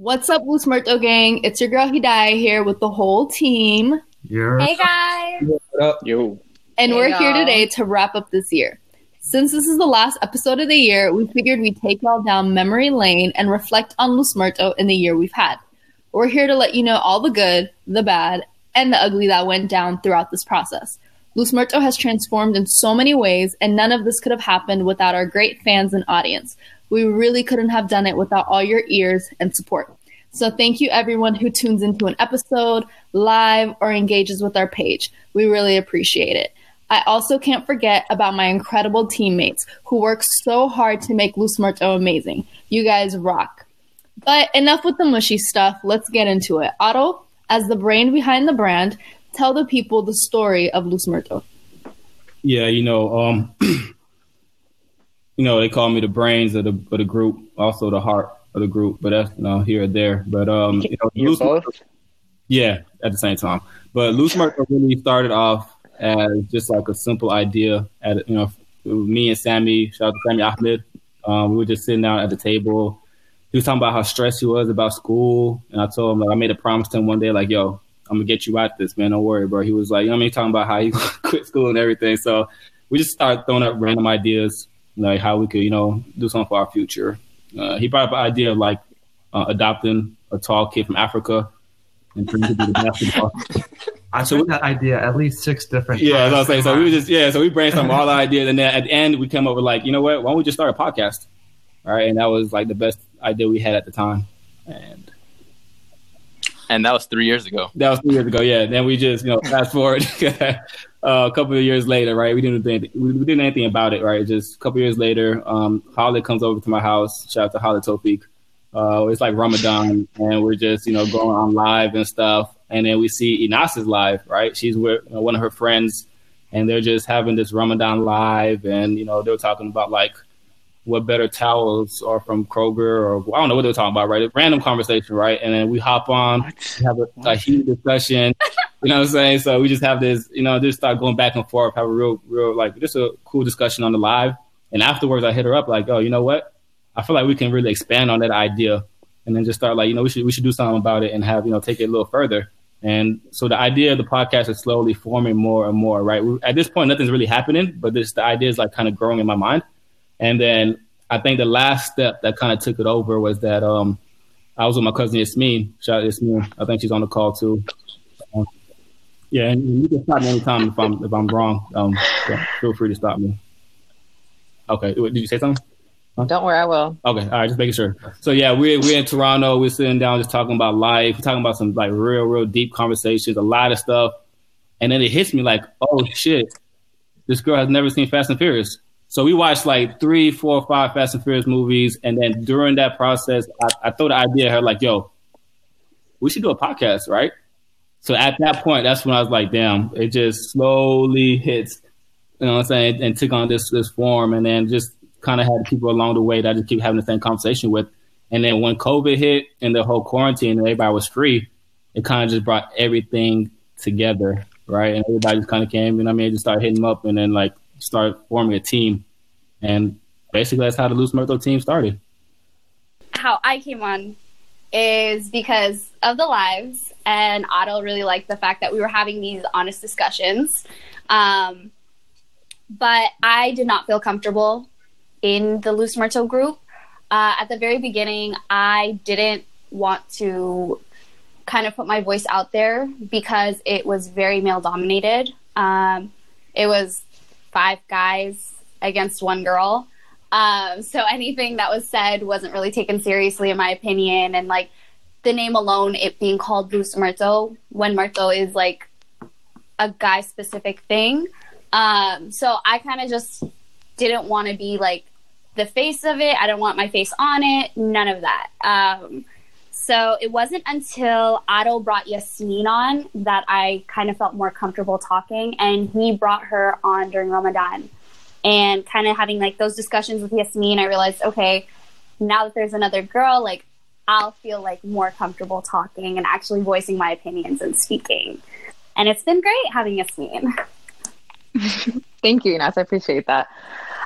What's up, Luz Muerto gang? It's your girl Hidayah here with the whole team. Yeah. Hey guys. What up? Yo. And Hey, we're here y'all. today to wrap up this year. Since this is the last episode of the year, we figured we'd take y'all down memory lane and reflect on Luz Muerto in the year we've had. We're here to let you know all the good, the bad, and the ugly that went down throughout this process. Luz Muerto has transformed in so many ways, and none of this could have happened without our great fans and audience. We really couldn't have done it without all your ears and support. So thank you everyone who tunes into an episode, live, or engages with our page. We really appreciate it. I also can't forget about my incredible teammates who work so hard to make Luz amazing. You guys rock. But enough with the mushy stuff. Let's get into it. Otto, as the brain behind the brand, tell the people the story of Luz. Yeah, you know, um, you know, they call me the brains of the of the group, also the heart of the group, but that's you know here or there. But um, you know, You're Luz- both? yeah, at the same time. But Luz Muerto really started off as just like a simple idea. At you know, me and Sammy, shout out to Sammy Ahmed. Um, we were just sitting down at the table. He was talking about how stressed he was about school, and I told him like I made a promise to him one day, like, "Yo, I'm gonna get you out this, man. Don't worry, bro." He was like, "You know what I mean?" Talking about how he quit school and everything. So we just started throwing up random ideas, like how we could, you know, do something for our future. Uh, he brought up an idea of like uh, adopting a tall kid from Africa and turning him to the basketball. I took that idea at least six different Yeah, times. that's I'm saying. So we were just yeah, so we brainstormed all the ideas, and then at the end we came up with like, you know what? Why don't we just start a podcast? All right, and that was like the best idea we had at the time, and And that was three years ago. that was three years ago. Yeah, then we just you know fast forward uh, a couple of years later, right? We didn't anything, we didn't anything about it, right? Just a couple of years later, um, Holly comes over to my house. Shout out to Holly Topik. Uh, it's like Ramadan, and we're just you know going on live and stuff. And then we see Inas's live, right? She's with you know, one of her friends, and they're just having this Ramadan live, and you know they're talking about like what better towels are from Kroger, or I don't know what they're talking about, right? A random conversation, right? And then we hop on, we have a, a heated discussion. You know what I'm saying? So we just have this, you know, just start going back and forth, have a real, real like just a cool discussion on the live. And afterwards, I hit her up like, "Oh, you know what? I feel like we can really expand on that idea, and then just start like, you know, we should we should do something about it and have you know take it a little further." And so the idea of the podcast is slowly forming more and more, right? We, at this point, nothing's really happening, but this the idea is like kind of growing in my mind. And then I think the last step that kind of took it over was that um, I was with my cousin Yasmin. Shout out Yasmin. I think she's on the call too. Um, yeah, and you can stop me anytime if I'm if I'm wrong. Um, yeah, feel free to stop me. Okay, did you say something? Don't worry, I will. Okay, all right, just making sure. So yeah, we're we're in Toronto. We're sitting down, just talking about life. We're talking about some like real, real deep conversations, a lot of stuff. And then it hits me like, oh shit, this girl has never seen Fast and Furious. So we watched like three, four, five Fast and Furious movies, and then during that process, I, I throw the idea at her like, yo, we should do a podcast, right? So at that point, that's when I was like, damn, it just slowly hits, you know what I'm saying, and took on this this form, and then just kind of had people along the way that I just keep having the same conversation with. And then when COVID hit and the whole quarantine and everybody was free, it kind of just brought everything together, right? And everybody just kind of came, you know what I mean? Just started hitting them up and then like start forming a team. And basically that's how the Luz Muerto team started. How I came on is because of the lives, and Otto really liked the fact that we were having these honest discussions. Um, but I did not feel comfortable in the Luz Muerto group. Uh, at the very beginning, I didn't want to kind of put my voice out there because it was very male dominated. Um, it was five guys against one girl. Um, so anything that was said wasn't really taken seriously, in my opinion. And like the name alone, it being called Luz Muerto, when Muerto is like a guy specific thing. Um, so I kind of just didn't want to be like the face of it. I don't want my face on it. None of that. Um, so it wasn't until Otto brought Yasmin on that I kind of felt more comfortable talking, and he brought her on during Ramadan. And kind of having like those discussions with Yasmin, I realized, okay, now that there's another girl, like I'll feel like more comfortable talking and actually voicing my opinions and speaking. And it's been great having Yasmin. Thank you, Ines. I appreciate that.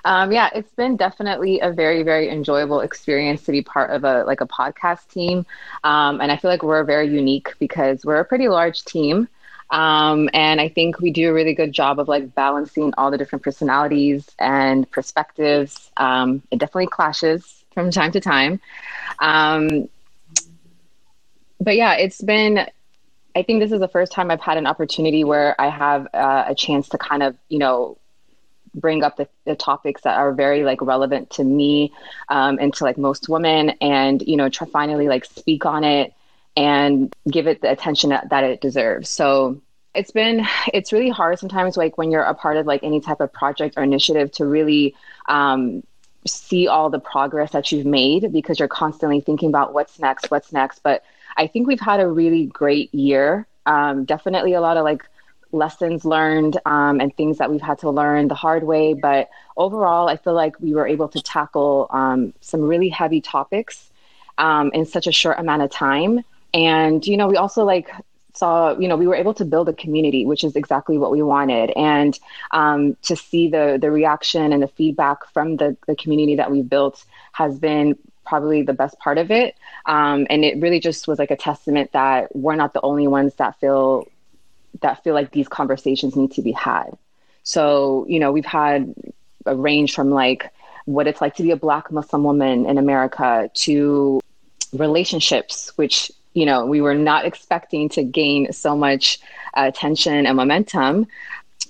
Um, yeah, it's been definitely a very, very enjoyable experience to be part of a like a podcast team, um, and I feel like we're very unique because we're a pretty large team, um, and I think we do a really good job of like balancing all the different personalities and perspectives. Um, it definitely clashes from time to time, um, but yeah, it's been. I think this is the first time I've had an opportunity where I have uh, a chance to kind of, you know, bring up the, the topics that are very like relevant to me um, and to like most women and you know try finally like speak on it and give it the attention that, that it deserves. So it's been it's really hard sometimes like when you're a part of like any type of project or initiative to really um, see all the progress that you've made because you're constantly thinking about what's next what's next. But i think we've had a really great year. Um, definitely a lot of like lessons learned um, and things that we've had to learn the hard way. But overall, I feel like we were able to tackle um, some really heavy topics um, in such a short amount of time. And, you know, we also like saw, you know, we were able to build a community, which is exactly what we wanted. And um, to see the, the reaction and the feedback from the, the community that we built has been probably the best part of it. Um, and it really just was like a testament that we're not the only ones that feel that feel like these conversations need to be had. So, you know, we've had a range from like what it's like to be a Black Muslim woman in America to relationships, which, you know, we were not expecting to gain so much uh, attention and momentum.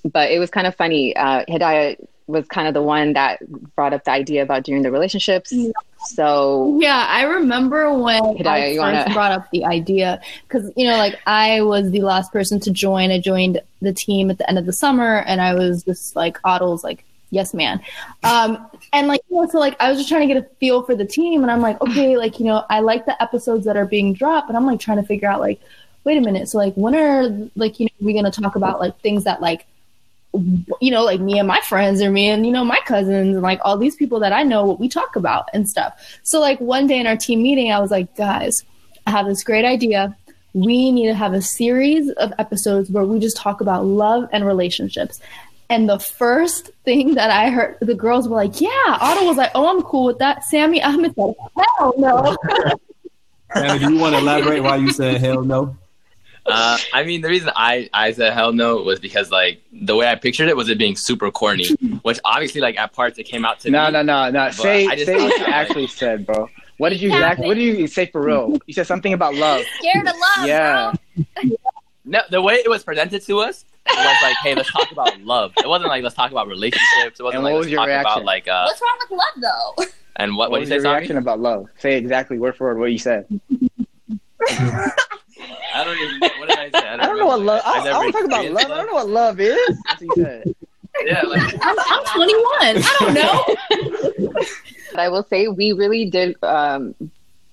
But it was kind of funny. Uh, Hidayah was kind of the one that brought up the idea about doing the relationships. Yeah. So yeah, I remember when I first wanna... brought up the idea because you know, like I was the last person to join. I joined the team at the end of the summer, and I was just like Adel's like yes man um and like you know so like i was just trying to get a feel for the team and i'm like okay like you know i like the episodes that are being dropped and i'm like trying to figure out like wait a minute so like when are like you know we going to talk about like things that like you know, like me and my friends or me and, you know, my cousins and like all these people that I know what we talk about and stuff. So like one day in our team meeting, I was like, guys, I have this great idea. We need to have a series of episodes where we just talk about love and relationships. And the first thing that I heard, the girls were like, yeah. Otto was like, oh, I'm cool with that. Sammy Ahmed said, hell no. Sammy, do you want to elaborate why you said hell no? Uh, I mean, the reason I, I said hell no was because like the way I pictured it was it being super corny, which obviously like at parts it came out to no me. no no no say say what you actually said, bro. What did you exactly? What did you say for real? You said something about love. Scared of love. Yeah. no, the way it was presented to us was like, hey, let's talk about love. It wasn't like let's talk about relationships. It wasn't and like what was let's your talk reaction? about like uh, what's wrong with love though. And what what, what was you say, your reaction Sammy? about love? Say exactly word for word what you said. I don't even. What did I say? I don't, I don't know what love. I, I, never don't talk about experienced love. I don't know what love is. That's what you said. Yeah, like I'm, I'm 21. I don't know. But I will say we really did um,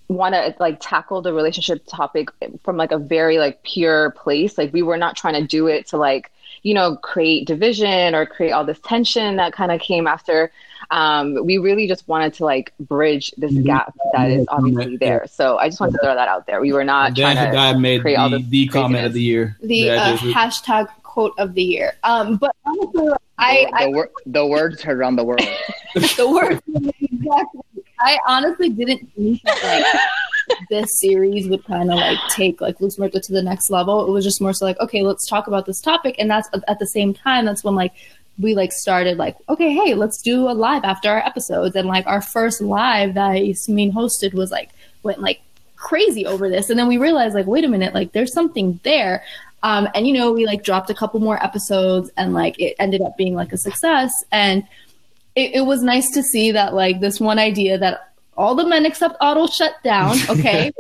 want to like tackle the relationship topic from like a very like pure place. Like we were not trying to do it to like you know create division or create all this tension that kind of came after. Um, we really just wanted to like bridge this gap that is obviously there. So I just wanted to throw that out there. We were not then trying to Hidayah made create all the, this the comment of the year. The uh, hashtag quote of the year. Um, but honestly, I, the, the, wor- the words heard around the world. the words exactly. I honestly didn't think that like this series would kind of like take like Luz Muerto to the next level. It was just more so like, okay, let's talk about this topic, and that's at the same time that's when like we like started like, okay, hey, let's do a live after our episodes, and like our first live that Yasmin hosted was like went like crazy over this, and then we realized like, wait a minute, like there's something there. Um, and you know, we like dropped a couple more episodes, and like it ended up being like a success, and it, it was nice to see that like this one idea that all the men except Otto shut down. Okay,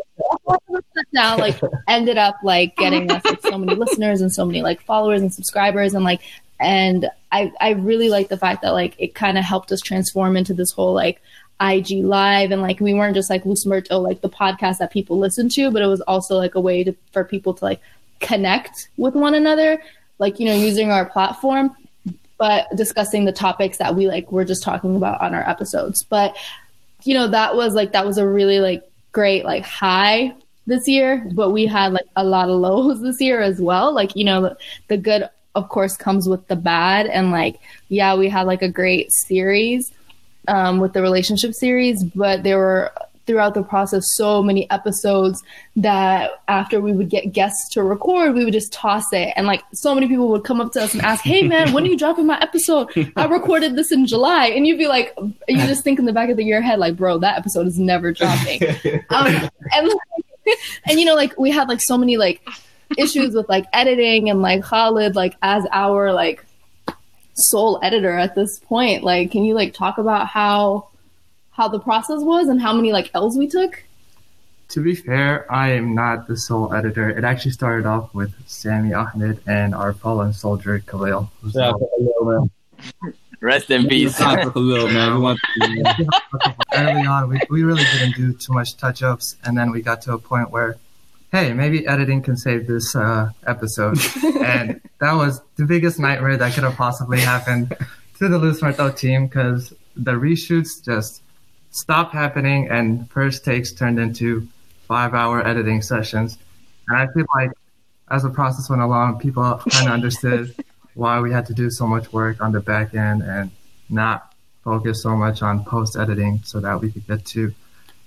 all shut down. Like ended up like getting us like so many listeners and so many like followers and subscribers and like and I I really like the fact that like it kind of helped us transform into this whole like IG live and like we weren't just like Luz Muerto like the podcast that people listen to, but it was also like a way to for people to like connect with one another, like you know using our platform but discussing the topics that we like were just talking about on our episodes. But you know, that was like that was a really like great like high this year, but we had like a lot of lows this year as well. Like, you know, the, good of course comes with the bad and like yeah we had like a great series um, with the relationship series but there were throughout the process so many episodes that after we would get guests to record we would just toss it. And like so many people would come up to us and ask hey man when are you dropping my episode? I recorded this in july. And you'd be like you just think in the back of the, your head like bro that episode is never dropping. Um, and and you know like we had like so many like issues with like editing and like Khalid like as our like sole editor at this point. Like, can you like talk about how how the process was and how many like L's we took? To be fair, I am not the sole editor. It actually started off with Sammy Ahmed and our fallen soldier Khalil. So, Rest in peace. Khalil, man. We early on, we, we really didn't do too much touch ups, and then we got to a point where hey, maybe editing can save this uh, episode. and that was the biggest nightmare that could have possibly happened to the Luz Muerto team because the reshoots just stopped happening and first takes turned into five hour editing sessions. And I feel like as the process went along, people kind of understood why we had to do so much work on the back end and not focus so much on post editing so that we could get to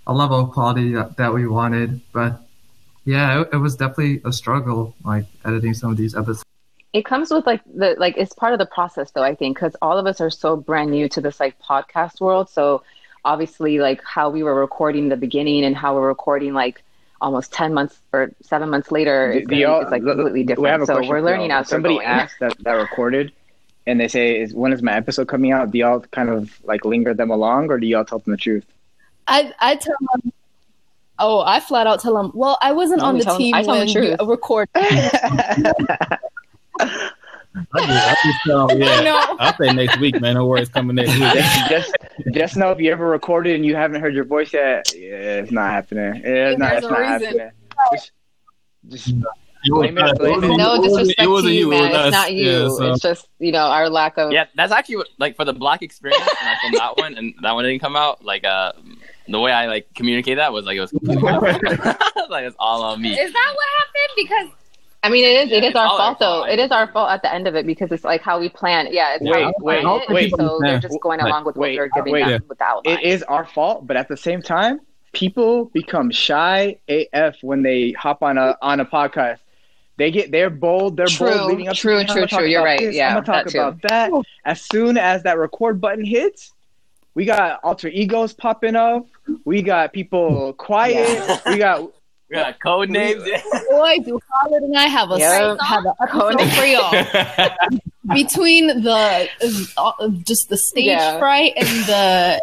a level of quality that, that we wanted. But yeah, it, it was definitely a struggle, like editing some of these episodes. It comes with like the like it's part of the process though I think because all of us are so brand new to this like podcast world. So obviously like how we were recording the beginning and how we're recording like almost 10 months or seven months later Do- it's, do gonna- y'all- it's like completely different We so we're learning y'all. as Somebody going. asked that that recorded, and they say, "Is when is my episode coming out?" Do y'all kind of like linger them along, or do y'all tell them the truth? I I tell them. Oh, I flat out tell them. Well, I wasn't No, on the team I tell 'em when the you truth. record. I just, I just tell 'em, yeah. No. I'll say next week, man. No worries coming next week. just, just, just know if you ever recorded and you haven't heard your voice yet, yeah, it's not happening. Yeah, it's not, it's not happening. Just, just blame it, blame it. no disrespect it wasn't to you, you, man. It's not you. Yeah, so- It's just you know our lack of. Yeah, that's actually what, like for the black experience and I filmed that one and that one didn't come out. Like uh, the way I like communicate that was like it was completely like it's all on me. Is that what happened? Because I mean, it is. Yeah, it is it's our fault, though. fault. It is our fault at the end of it because it's like how we plan. Yeah, it's Wait, how we wait, it, wait. So they're just going Like, along with wait, what we're giving wait. them with the outline. it is our fault, but at the same time, people become shy AF when they hop on a on a podcast. They get they're bold, they're True, bold leading up true, to true, true. You're about right. this, Yeah, I'm gonna talk that about that. As soon as that record button hits, we got alter egos popping up. We got people quiet. We got We got code names. Boy, do Khalid and I have a Yeah. have an episode for y'all. Between the uh, just the stage Yeah. fright and the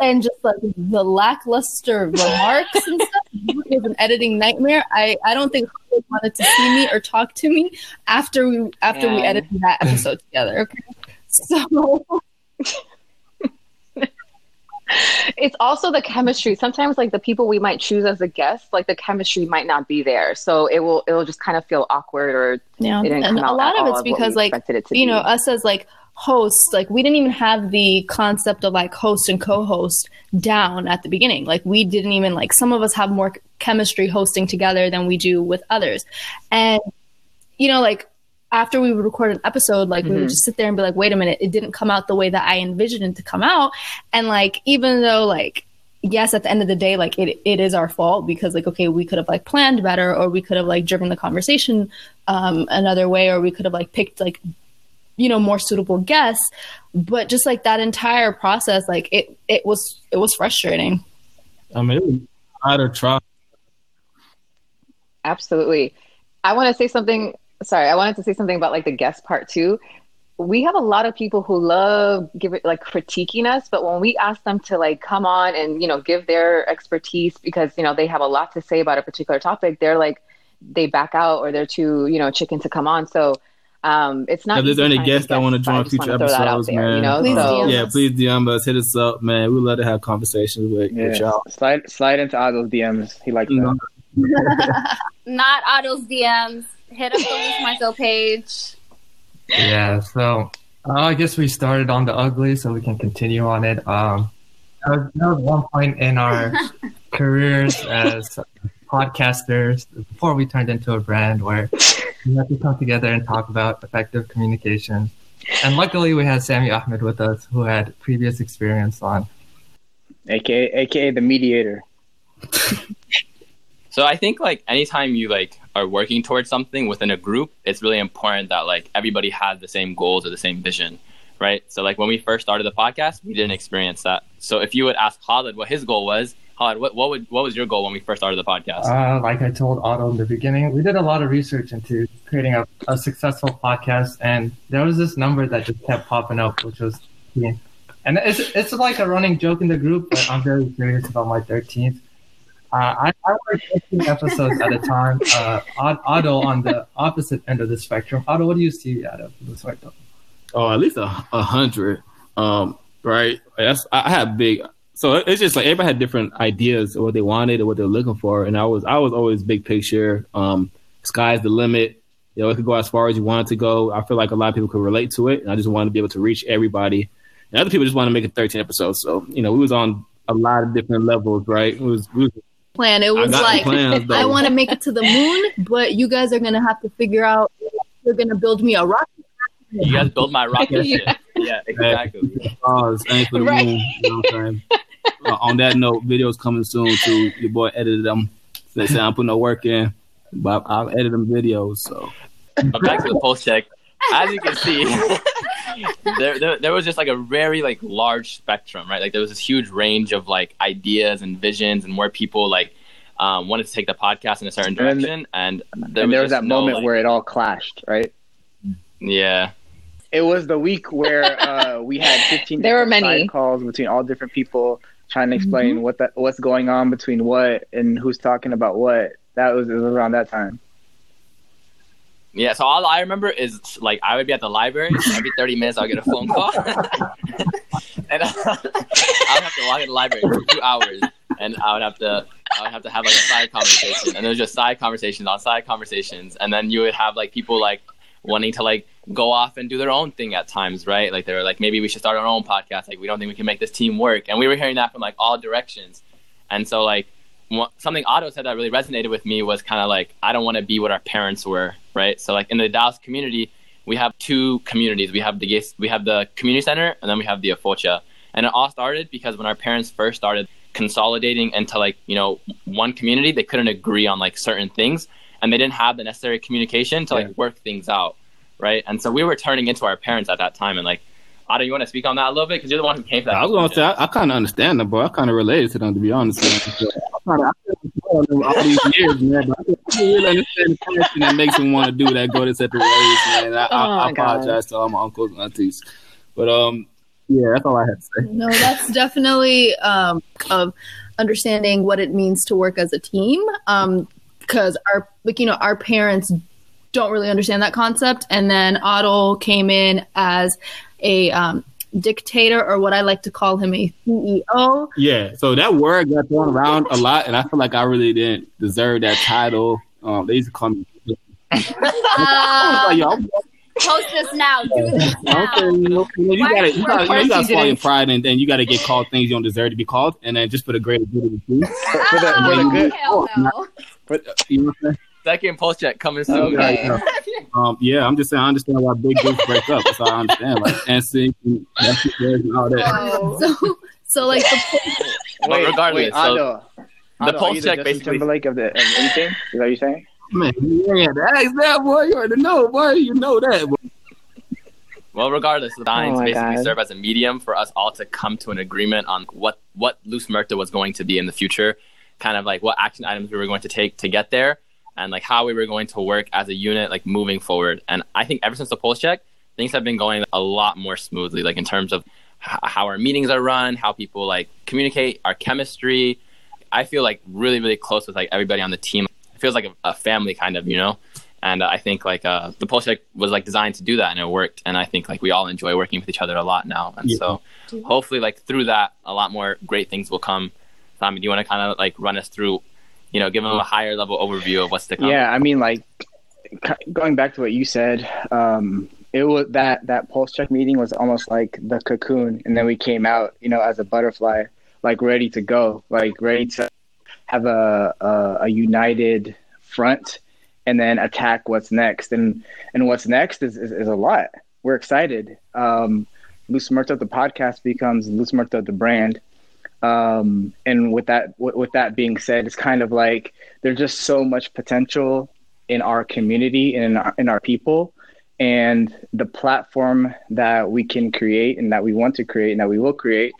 and just like the lackluster remarks and stuff, it was an editing nightmare. I I don't think Khalid wanted to see me or talk to me after we after we edited that episode together. Okay, so it's also the chemistry. Sometimes, like the people we might choose as a guest, like the chemistry might not be there, so it will it will just kind of feel awkward or yeah, it didn't and a lot of it's because like it you be. know us as like hosts like we didn't even have the concept of like host and co-host down at the beginning like we didn't even like some of us have more chemistry hosting together than we do with others and you know like after we would record an episode like we would Mhm. just sit there and be like wait a minute it didn't come out the way that i envisioned it to come out and like even though like yes at the end of the day like it, it is our fault because like okay we could have like planned better or we could have like driven the conversation um another way or we could have like picked like you know more suitable guests but just like that entire process like it it was it was frustrating I mean, it was out of try. Absolutely. I want to say something. Sorry, I wanted to say something about like the guest part too. We have a lot of people who love give it like critiquing us, but when we ask them to like come on and you know give their expertise because you know they have a lot to say about a particular topic, they're like they back out or they're too you know chicken to come on. So um, it's not. If there's any finding guests that want to but I join future wanna throw episodes, there, man, You know, Please so DM yeah, please DM us, hit us up, man. We love to have conversations with, with y'all. slide slide into Ado's DMs. He likes You know, that. not Otto's DMs. Hit up the Luz Marcel page. Yeah, so uh, I guess we started on the ugly, so we can continue on it. Um, there was, there was one point in our careers as podcasters before we turned into a brand where we had to come together and talk about effective communication. And luckily, we had Sammy Ahmed with us, who had previous experience on. aka aka the mediator. So I think like anytime you like are working towards something within a group, it's really important that like everybody has the same goals or the same vision, right? So like when we first started the podcast, we didn't experience that. So if you would ask Khalid what his goal was, Khalid, what, what would what was your goal when we first started the podcast? Uh, like I told Otto in the beginning, we did a lot of research into creating a, a successful podcast, and there was this number that just kept popping up, which was 13. And it's it's like a running joke in the group, but I'm very serious about my 13th. Uh, I, I work 15 episodes at a time. Uh, Otto on the opposite end of the spectrum. Otto, what do you see out of the spectrum? Oh, at least a, a hundred. Um, right. That's I have big. So it's just like everybody had different ideas of what they wanted or what they're looking for, and I was I was always big picture. Um, sky's the limit. You know, it could go as far as you want it to go. I feel like a lot of people could relate to it, and I just wanted to be able to reach everybody. And other people just want to make it 13 episodes. So you know, we was on a lot of different levels, right? It was, was Plan. It was got like plans. I want to make it to the moon, but you guys are gonna have to figure out. You're gonna build me a rocket. you guys build my rocket ship. Yeah, exactly. stars, aim for the Right. moon. You know what I'm saying? Uh, on that note, videos coming soon too. Your boy edited them. They say I'm putting no work in, but I'll edit them videos. So But back to the pulse check. As you can see, there, there there was just like a very like large spectrum, right? Like there was this huge range of like ideas and visions and where people like um, wanted to take the podcast in a certain direction, and there and there was that no, moment like- where it all clashed, right? yeah, It was the week where uh, we had 15 There were many. side calls between all different people trying to explain Mm-hmm. what that what's going on between what and who's talking about what. That was, it was around that time. Yeah. So all I remember is like I would be at the library every thirty minutes. I'll get a phone call, and uh, I would have to walk in the library for two hours, and I would have to I would have to have like a side conversation, and there was just side conversations on side conversations, and then you would have like people like wanting to like go off and do their own thing at times, right? Like they were like, maybe we should start our own podcast. Like we don't think we can make this team work, and we were hearing that from like all directions, and so like something Otto said that really resonated with me was kind of like I don't want to be what our parents were, right? So like in the Dallas community, we have two communities. We have the we have the community center, and then we have the Afocha, and it all started because when our parents first started consolidating into like you know one community, they couldn't agree on like certain things, and they didn't have the necessary communication to like work things out, right? And so we were turning into our parents at that time, and like. Otto, you want to speak on that a little bit because you're the one who came to that. I was gonna say I, I kind of understand them, bro. I kind of related to them to be honest. Man. I kinda, I kinda all these years, man. But I can really understand the passion that makes them want to do that, go to separate ways, man. I, Oh, I, I my God. apologize to all my uncles and aunties, but um, yeah, that's all I had to say. No, that's definitely um, of understanding what it means to work as a team. Because our, like you know, our parents don't really understand that concept, and then Otto came in as a um, dictator, or what I like to call him, a CEO. Yeah, so that word got thrown around a lot, and I feel like I really didn't deserve that title. Um, they used to call me. Uh, Like, post this now. Do this now. Okay, you you gotta, you gotta, you, gotta you swallow your pride, and then you gotta get called things you don't deserve to be called, and then just for the greater good of the team. For the, for the good, Hell no. You know what I'm saying? Second pulse check coming soon. Okay. Um, yeah, I'm just saying. I understand why big groups break up. That's all I understand. Like NSYNC and Backstreet and all that. Whoa. So, so like the But regardless, wait, so Ando, the Ando, pulse check basically- Timberlake of the of anything. Is that what you're saying? Man, you ain't had to ask that, boy. You already know, boy. You know that. Boy. Well, regardless, the Dines Oh basically God. serve as a medium for us all to come to an agreement on what what Luz Muerto was going to be in the future, kind of like what action items we were going to take to get there, and like how we were going to work as a unit, like moving forward. And I think ever since the pulse check, things have been going a lot more smoothly, like in terms of h- how our meetings are run, how people like communicate, our chemistry. I feel like really, really close with like everybody on the team. It feels like a, a family, kind of, you know. And uh, I think like uh, the pulse check was like designed to do that, and it worked. And I think like we all enjoy working with each other a lot now. And Yeah. so hopefully, like through that, a lot more great things will come. Tommy, do you want to kind of like run us through, you know, give them a higher level overview of what's to come? Yeah, I mean, like going back to what you said, um, it was that that pulse check meeting was almost like the cocoon, and then we came out, you know, as a butterfly, like ready to go, like ready to have a a, a united front and then attack what's next. And and what's next is is, is a lot. We're excited. Um, Luz Muerto, the podcast becomes Luz Muerto, the brand. Um, and with that w- with that being said, it's kind of like there's just so much potential in our community and in our, in our people. And the platform that we can create and that we want to create and that we will create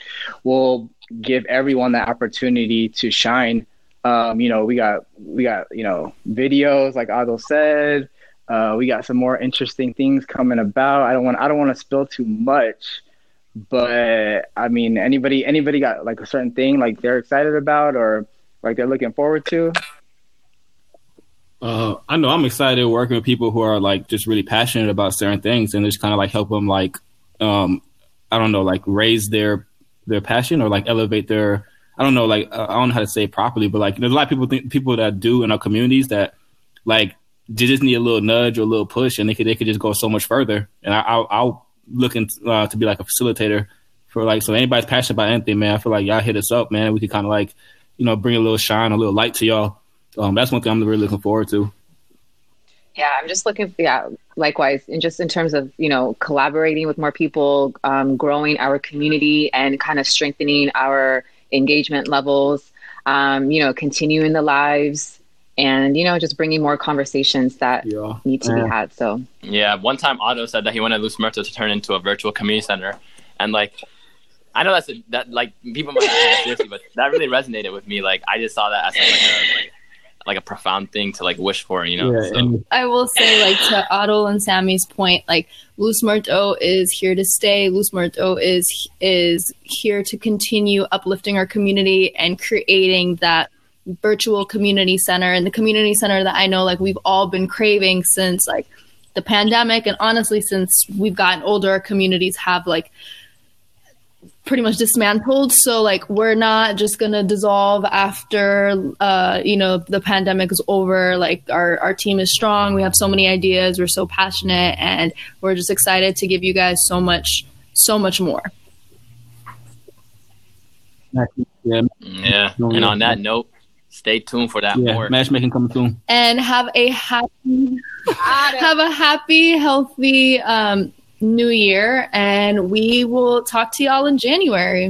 will give everyone that opportunity to shine. Um, you know we got we got you know videos like Adel said. Uh, we got some more interesting things coming about. I don't want i don't want to spill too much but i mean anybody anybody got like a certain thing like they're excited about or like they're looking forward to Uh, I know I'm excited working with people who are like just really passionate about certain things and just kind of like help them like, um, I don't know, like raise their their passion or like elevate their. I don't know, like uh, I don't know how to say it properly, but like there's a lot of people think people that do in our communities that like they just need a little nudge or a little push, and they could they could just go so much further. And I, I'll, I'll looking uh, to be like a facilitator for like so anybody's passionate about anything, man. I feel like y'all hit us up, man. We could kind of like you know bring a little shine, a little light to y'all. Um, that's one thing I'm really looking forward to. Yeah, I'm just looking. Yeah, likewise, and just in terms of you know collaborating with more people, um, growing our community, and kind of strengthening our engagement levels. Um, you know, continuing the lives, and you know, just bringing more conversations that Yeah. need to Yeah. be had. So Yeah, one time Otto said that he wanted Luz Muerto to turn into a virtual community center, and like, I know that's a, that like people might not take it seriously, but that really resonated with me. Like, I just saw that as like a like, like a profound thing to like wish for, you know. Yeah, So, I will say, like to Otto and Sammy's point, like Luz Muerto is here to stay. Luz Muerto is is here to continue uplifting our community and creating that virtual community center and the community center that I know like we've all been craving since like the pandemic and honestly since we've gotten older our communities have like pretty much dismantled. So like we're not just gonna dissolve after uh you know the pandemic is over. Like our our team is strong. We have so many ideas. We're so passionate and we're just excited to give you guys so much so much more. Yeah, yeah. And on that note, stay tuned for that yeah, more. matchmaking coming soon. and have a happy have a happy healthy um new year and we will talk to y'all in january